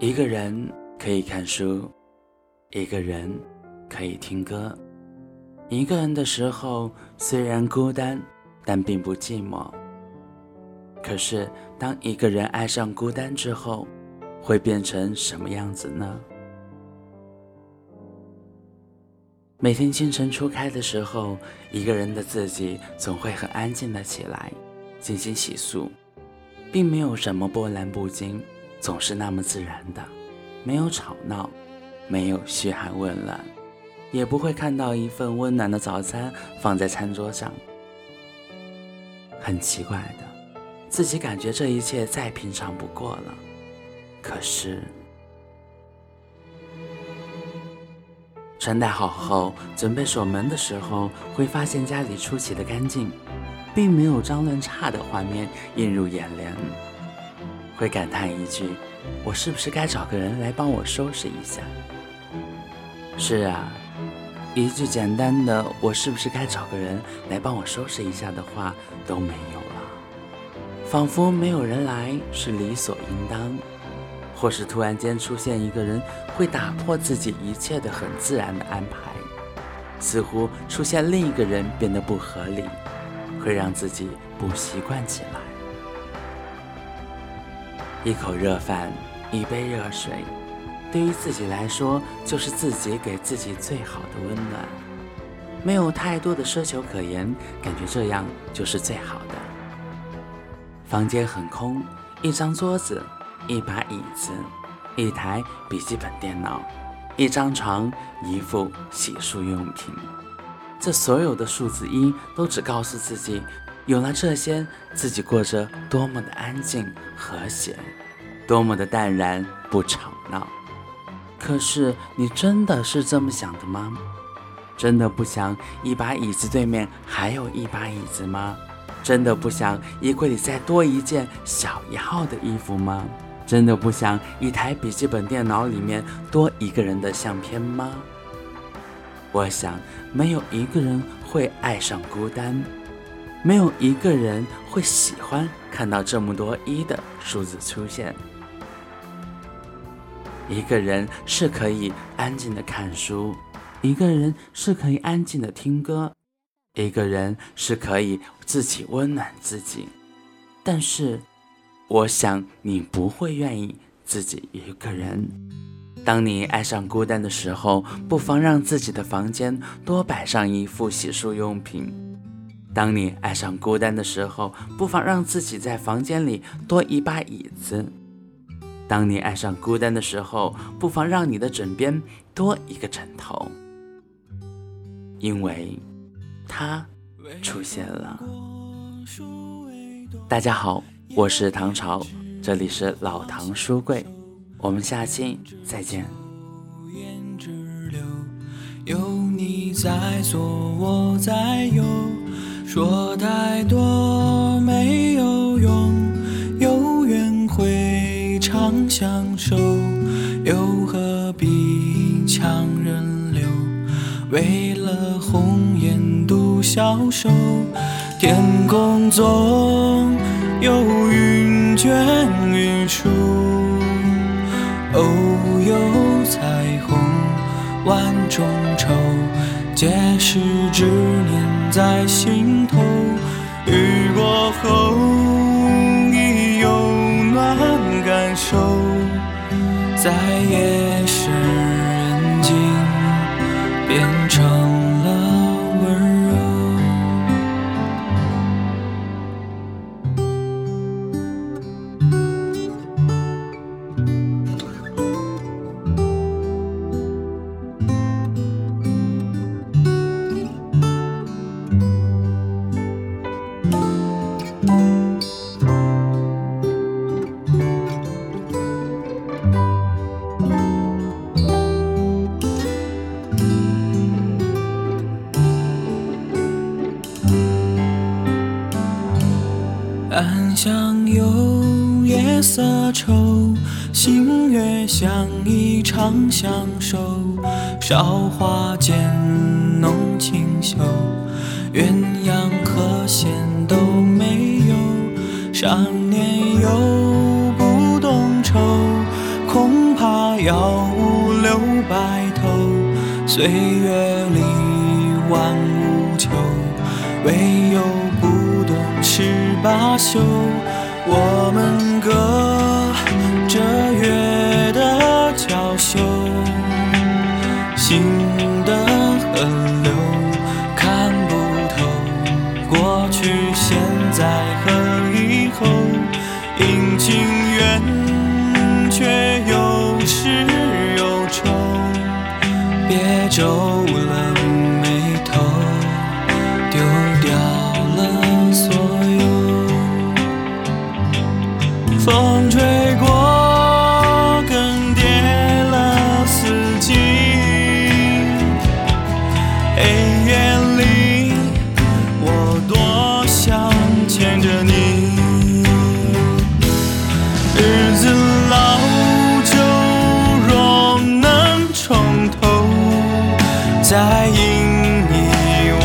一个人可以看书，一个人可以听歌。一个人的时候虽然孤单，但并不寂寞。可是，当一个人爱上孤单之后，会变成什么样子呢？每天清晨初开的时候，一个人的自己总会很安静的起来，进行洗漱，并没有什么波澜不惊，总是那么自然的，没有吵闹，没有嘘寒问暖，也不会看到一份温暖的早餐放在餐桌上。很奇怪的，自己感觉这一切再平常不过了，可是。穿戴好后，准备锁门的时候，会发现家里出奇的干净，并没有脏乱差的画面映入眼帘。会感叹一句：“我是不是该找个人来帮我收拾一下？”是啊，一句简单的“我是不是该找个人来帮我收拾一下”的话都没有了，仿佛没有人来是理所应当。或是突然间出现一个人，会打破自己一切的很自然的安排；似乎出现另一个人变得不合理，会让自己不习惯起来。一口热饭，一杯热水，对于自己来说，就是自己给自己最好的温暖。没有太多的奢求可言，感觉这样就是最好的。房间很空，一张桌子。一把椅子，一台笔记本电脑，一张床，一副洗漱用品。这所有的数字一都只告诉自己，有了这些，自己过着多么的安静和谐，多么的淡然不吵闹。可是，你真的是这么想的吗？真的不想一把椅子对面还有一把椅子吗？真的不想衣柜里再多一件小一号的衣服吗？真的不想一台笔记本电脑里面多一个人的相片吗？我想，没有一个人会爱上孤单，没有一个人会喜欢看到这么多一的数字出现。一个人是可以安静的看书，一个人是可以安静的听歌，一个人是可以自己温暖自己，但是。我想你不会愿意自己一个人。当你爱上孤单的时候，不妨让自己的房间多摆上一副洗漱用品。当你爱上孤单的时候，不妨让自己在房间里多一把椅子。当你爱上孤单的时候，不妨让你的枕边多一个枕头，因为他出现了。大家好。我是唐朝，这里是老唐书柜，我们下期再见。有你在左，我在右，说太多没有用，有缘会长相守，又何必强人留？为了红颜独消瘦，天空中。有云卷云舒，偶有彩虹万种愁，皆是执念在心头。雨过后相有夜色愁，星月相依长相守。韶华渐浓清秀，鸳鸯和弦都没有。少年又不懂愁，空。了无留白头，岁月里万物求，唯有不懂是罢休。我们隔着月的娇羞，心的河流看不透，过去、现在和以后，阴晴圆缺有始有终，别皱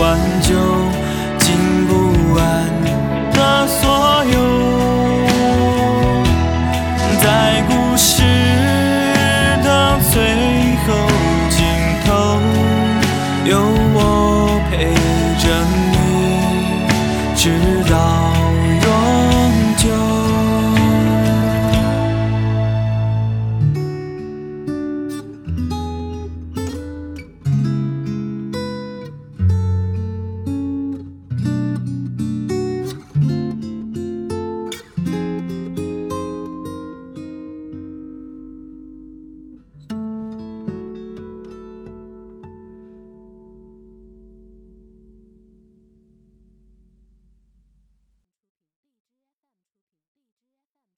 挽救尽，不完的所有。在故事的最后尽头，有